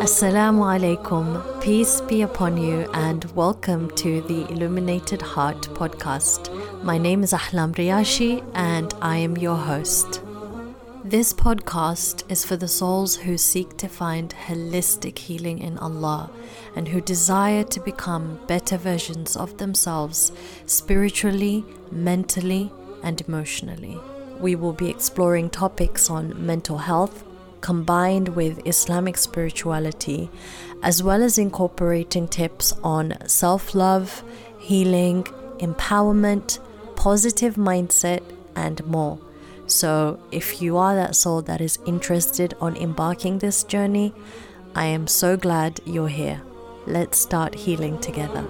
Assalamu alaikum, peace be upon you, and welcome to the Illuminated Heart podcast. My name is Ahlam Riashi, and I am your host. This podcast is for the souls who seek to find holistic healing in Allah and who desire to become better versions of themselves spiritually, mentally, and emotionally. We will be exploring topics on mental health combined with Islamic spirituality, as well as incorporating tips on self love, healing, empowerment, positive mindset, and more. So, if you are that soul that is interested on embarking this journey, I am so glad you're here. Let's start healing together.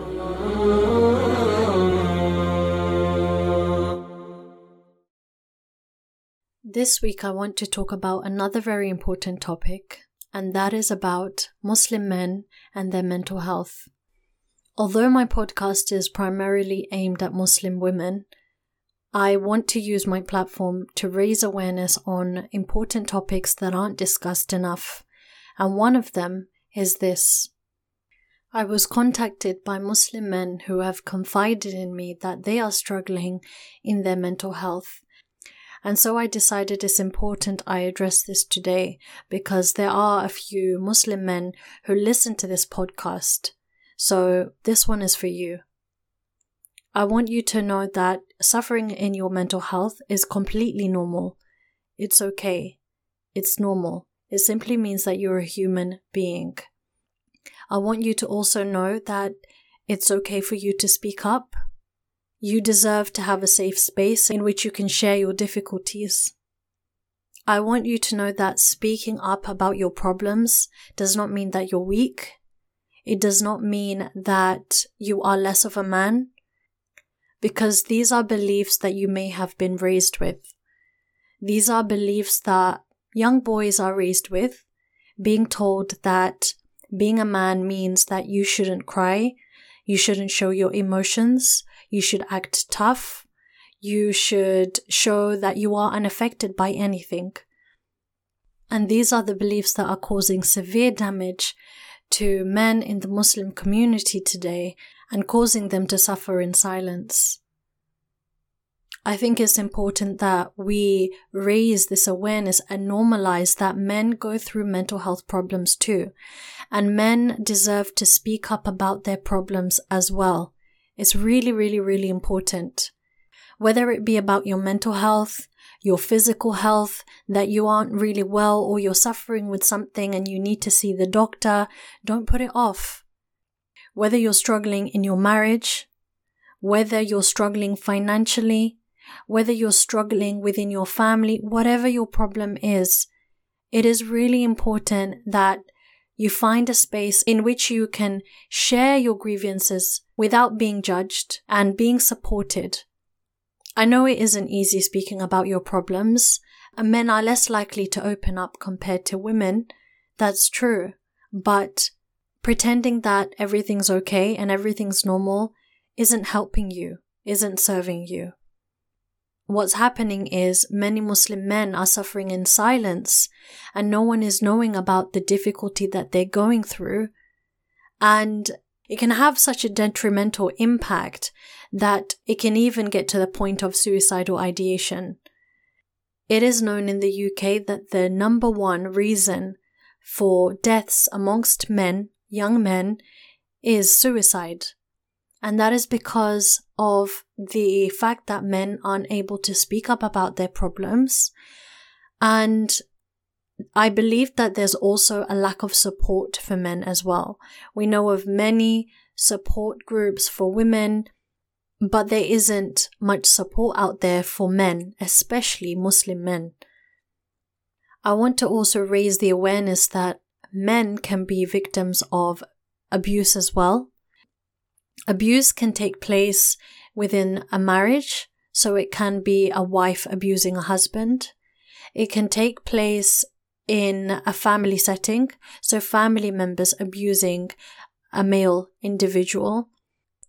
This week, I want to talk about another very important topic, and that is about Muslim men and their mental health. Although my podcast is primarily aimed at Muslim women, I want to use my platform to raise awareness on important topics that aren't discussed enough, and one of them is this. I was contacted by Muslim men who have confided in me that they are struggling in their mental health and so I decided it's important I address this today because there are a few Muslim men who listen to this podcast. So this one is for you. I want you to know that suffering in your mental health is completely normal. It's okay. It's normal. It simply means that you're a human being. I want you to also know that it's okay for you to speak up you deserve to have a safe space in which you can share your difficulties. I want you to know that speaking up about your problems does not mean that you're weak. It does not mean that you are less of a man, because these are beliefs that you may have been raised with. These are beliefs that young boys are raised with, being told that being a man means that you shouldn't cry, you shouldn't show your emotions, you should act tough. You should show that you are unaffected by anything. And these are the beliefs that are causing severe damage to men in the Muslim community today and causing them to suffer in silence. I think it's important that we raise this awareness and normalize that men go through mental health problems too. And men deserve to speak up about their problems as well. It's really, really, really important. Whether it be about your mental health, your physical health, that you aren't really well or you're suffering with something and you need to see the doctor, don't put it off. Whether you're struggling in your marriage, whether you're struggling financially, whether you're struggling within your family, whatever your problem is, it is really important that you find a space in which you can share your grievances without being judged and being supported. I know it isn't easy speaking about your problems, men are less likely to open up compared to women. That's true. But pretending that everything's okay and everything's normal isn't helping you, isn't serving you. What's happening is many Muslim men are suffering in silence and no one is knowing about the difficulty that they're going through. And it can have such a detrimental impact that it can even get to the point of suicidal ideation. It is known in the UK that the number one reason for deaths amongst men, young men, is suicide. And that is because of the fact that men aren't able to speak up about their problems. And I believe that there's also a lack of support for men as well. We know of many support groups for women, but there isn't much support out there for men, especially Muslim men. I want to also raise the awareness that men can be victims of abuse as well. Abuse can take place within a marriage, so it can be a wife abusing a husband. It can take place in a family setting, so family members abusing a male individual,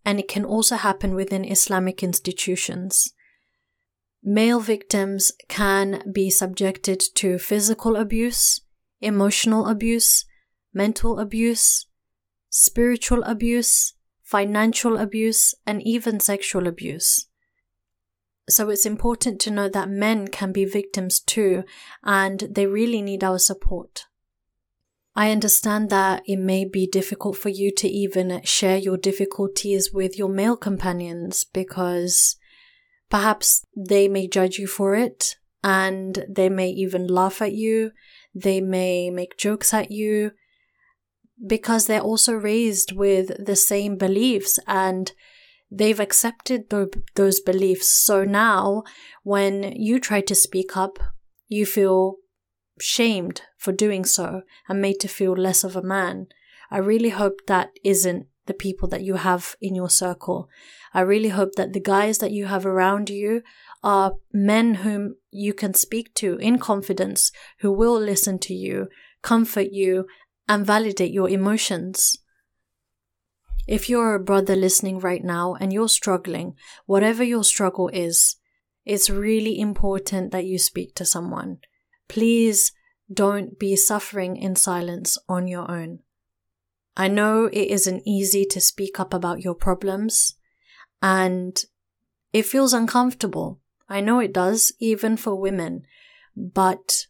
and it can also happen within Islamic institutions. Male victims can be subjected to physical abuse, emotional abuse, mental abuse, spiritual abuse, financial abuse, and even sexual abuse. So it's important to know that men can be victims too, and they really need our support. I understand that it may be difficult for you to even share your difficulties with your male companions because perhaps they may judge you for it and they may even laugh at you. They may make jokes at you because they're also raised with the same beliefs and they've accepted th- those beliefs. So now when you try to speak up, you feel shamed for doing so and made to feel less of a man. I really hope that isn't the people that you have in your circle. I really hope that the guys that you have around you are men whom you can speak to in confidence, who will listen to you, comfort you, and validate your emotions. If you're a brother listening right now and you're struggling, whatever your struggle is, it's really important that you speak to someone. Please don't be suffering in silence on your own. I know it isn't easy to speak up about your problems and it feels uncomfortable. I know it does, even for women, but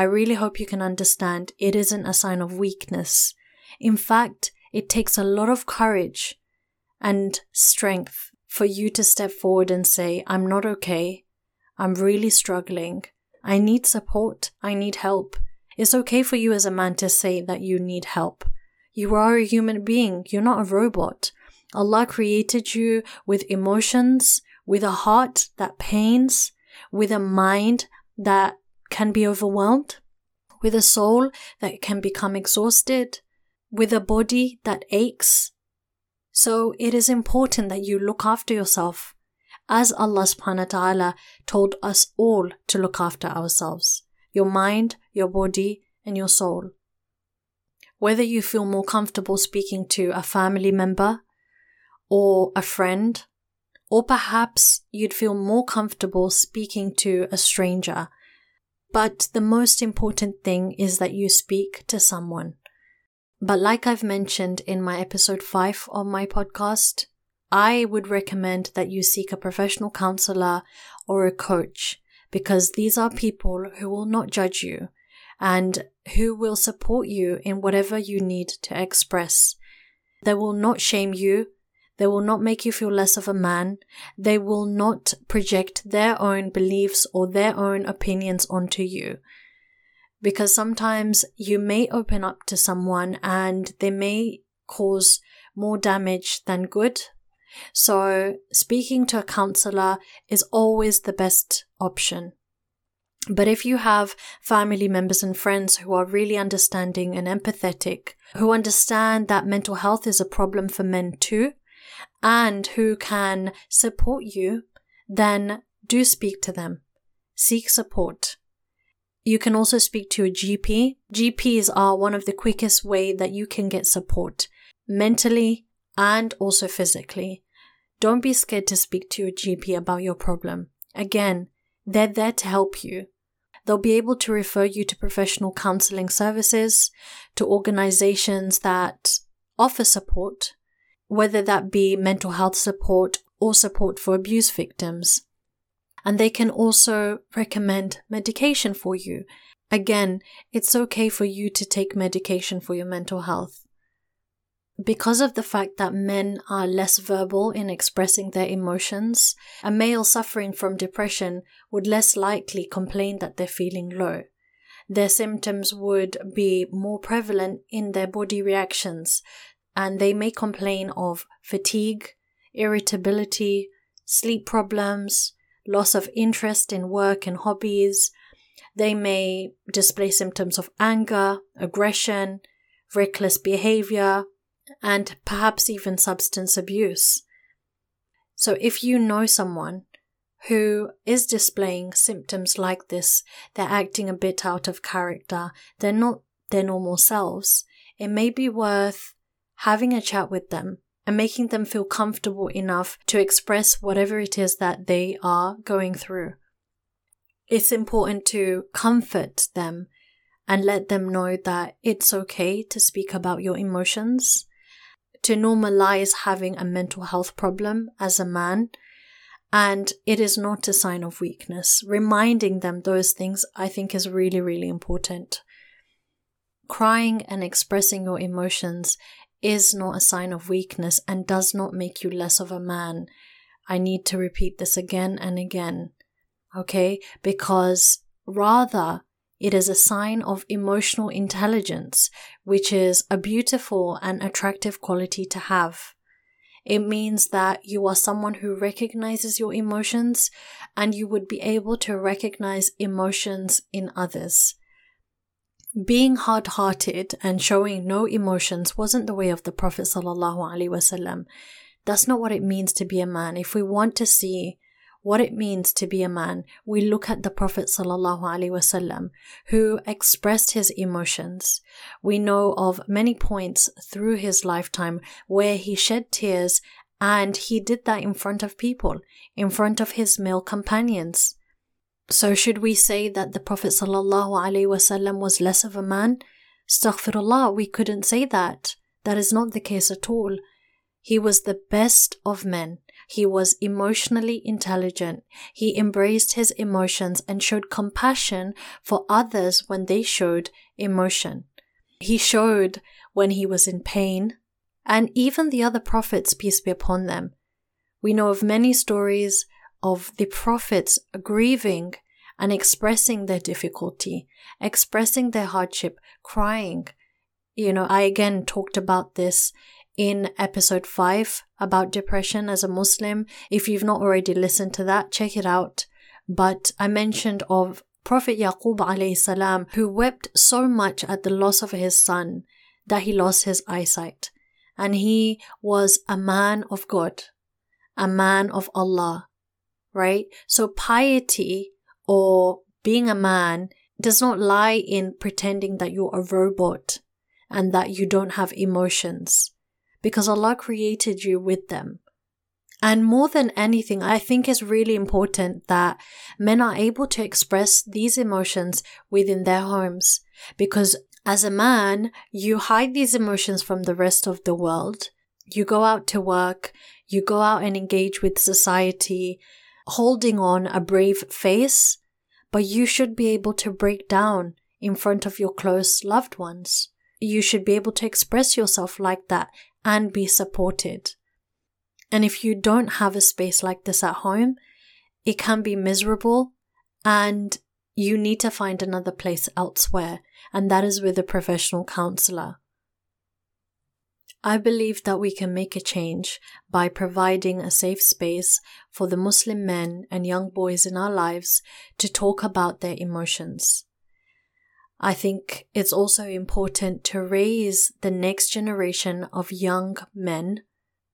I really hope you can understand it isn't a sign of weakness. In fact, it takes a lot of courage and strength for you to step forward and say, I'm not okay. I'm really struggling. I need support. I need help. It's okay for you as a man to say that you need help. You are a human being. You're not a robot. Allah created you with emotions, with a heart that pains, with a mind that can be overwhelmed, with a soul that can become exhausted, with a body that aches. So it is important that you look after yourself, as Allah subhanahu wa ta'ala told us all to look after ourselves your mind, your body, and your soul. Whether you feel more comfortable speaking to a family member, or a friend, or perhaps you'd feel more comfortable speaking to a stranger but the most important thing is that you speak to someone. But like I've mentioned in my episode 5 of my podcast, I would recommend that you seek a professional counselor or a coach because these are people who will not judge you and who will support you in whatever you need to express. They will not shame you they will not make you feel less of a man. They will not project their own beliefs or their own opinions onto you. Because sometimes you may open up to someone and they may cause more damage than good. So speaking to a counselor is always the best option. But if you have family members and friends who are really understanding and empathetic, who understand that mental health is a problem for men too, and who can support you, then do speak to them. Seek support. You can also speak to a GP. GPs are one of the quickest way that you can get support mentally and also physically. Don't be scared to speak to your GP about your problem. Again, they're there to help you. They'll be able to refer you to professional counseling services, to organizations that offer support, whether that be mental health support or support for abuse victims. And they can also recommend medication for you. Again, it's okay for you to take medication for your mental health. Because of the fact that men are less verbal in expressing their emotions, a male suffering from depression would less likely complain that they're feeling low. Their symptoms would be more prevalent in their body reactions, and they may complain of fatigue, irritability, sleep problems, loss of interest in work and hobbies. They may display symptoms of anger, aggression, reckless behavior, and perhaps even substance abuse. So if you know someone who is displaying symptoms like this, they're acting a bit out of character, they're not their normal selves, it may be worth having a chat with them and making them feel comfortable enough to express whatever it is that they are going through. It's important to comfort them and let them know that it's okay to speak about your emotions, to normalize having a mental health problem as a man. And it is not a sign of weakness. Reminding them those things, I think, is really, really important. Crying and expressing your emotions is not a sign of weakness and does not make you less of a man. I need to repeat this again and again. Okay? Because rather, it is a sign of emotional intelligence, which is a beautiful and attractive quality to have. It means that you are someone who recognizes your emotions and you would be able to recognize emotions in others. Being hard hearted and showing no emotions wasn't the way of the Prophet. That's not what it means to be a man. If we want to see what it means to be a man, we look at the Prophet ﷺ, who expressed his emotions. We know of many points through his lifetime where he shed tears and he did that in front of people, in front of his male companions. So should we say that the Prophet ﷺ was less of a man? Astaghfirullah, we couldn't say that. That is not the case at all. He was the best of men. He was emotionally intelligent. He embraced his emotions and showed compassion for others when they showed emotion. He showed when he was in pain, and even the other prophets, peace be upon them. We know of many stories of the prophets grieving and expressing their difficulty, expressing their hardship, crying. You know, I again talked about this in episode 5 about depression as a Muslim. If you've not already listened to that, check it out. But I mentioned of Prophet Yaqub alayhi salam who wept so much at the loss of his son that he lost his eyesight. And he was a man of God, a man of Allah right? So piety or being a man does not lie in pretending that you're a robot and that you don't have emotions because Allah created you with them. And more than anything, I think it's really important that men are able to express these emotions within their homes because as a man, you hide these emotions from the rest of the world. You go out to work, you go out and engage with society, holding on a brave face, but you should be able to break down in front of your close loved ones. You should be able to express yourself like that and be supported. And if you don't have a space like this at home, it can be miserable and you need to find another place elsewhere, and that is with a professional counselor. I believe that we can make a change by providing a safe space for the Muslim men and young boys in our lives to talk about their emotions. I think it's also important to raise the next generation of young men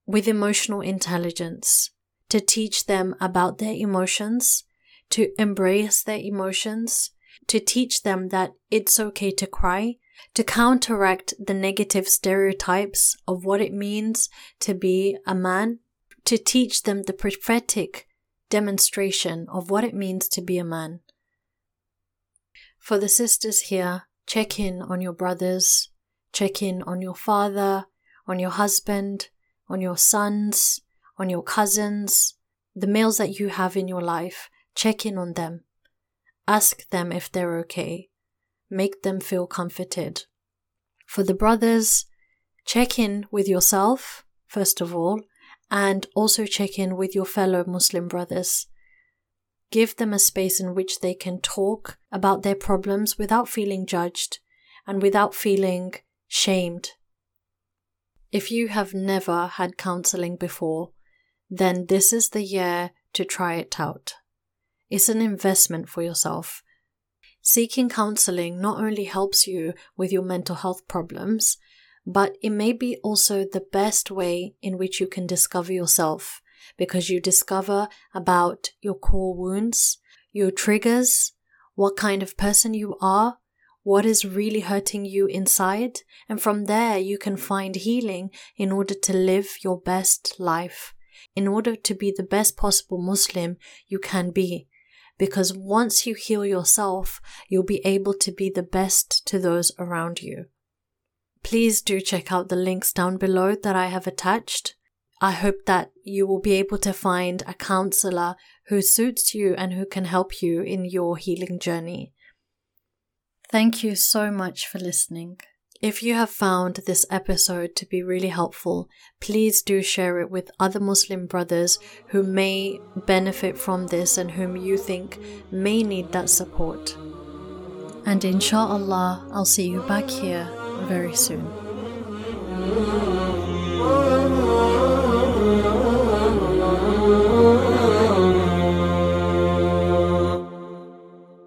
with emotional intelligence, to teach them about their emotions, to embrace their emotions, to teach them that it's okay to cry, to counteract the negative stereotypes of what it means to be a man, to teach them the prophetic demonstration of what it means to be a man. For the sisters here, check in on your brothers, check in on your father, on your husband, on your sons, on your cousins, the males that you have in your life. Check in on them. Ask them if they're okay make them feel comforted. For the brothers, check in with yourself, first of all, and also check in with your fellow Muslim brothers. Give them a space in which they can talk about their problems without feeling judged and without feeling shamed. If you have never had counseling before, then this is the year to try it out. It's an investment for yourself Seeking counseling not only helps you with your mental health problems, but it may be also the best way in which you can discover yourself because you discover about your core wounds, your triggers, what kind of person you are, what is really hurting you inside, and from there you can find healing in order to live your best life, in order to be the best possible Muslim you can be. Because once you heal yourself, you'll be able to be the best to those around you. Please do check out the links down below that I have attached. I hope that you will be able to find a counselor who suits you and who can help you in your healing journey. Thank you so much for listening. If you have found this episode to be really helpful, please do share it with other Muslim brothers who may benefit from this and whom you think may need that support. And inshallah, I'll see you back here very soon.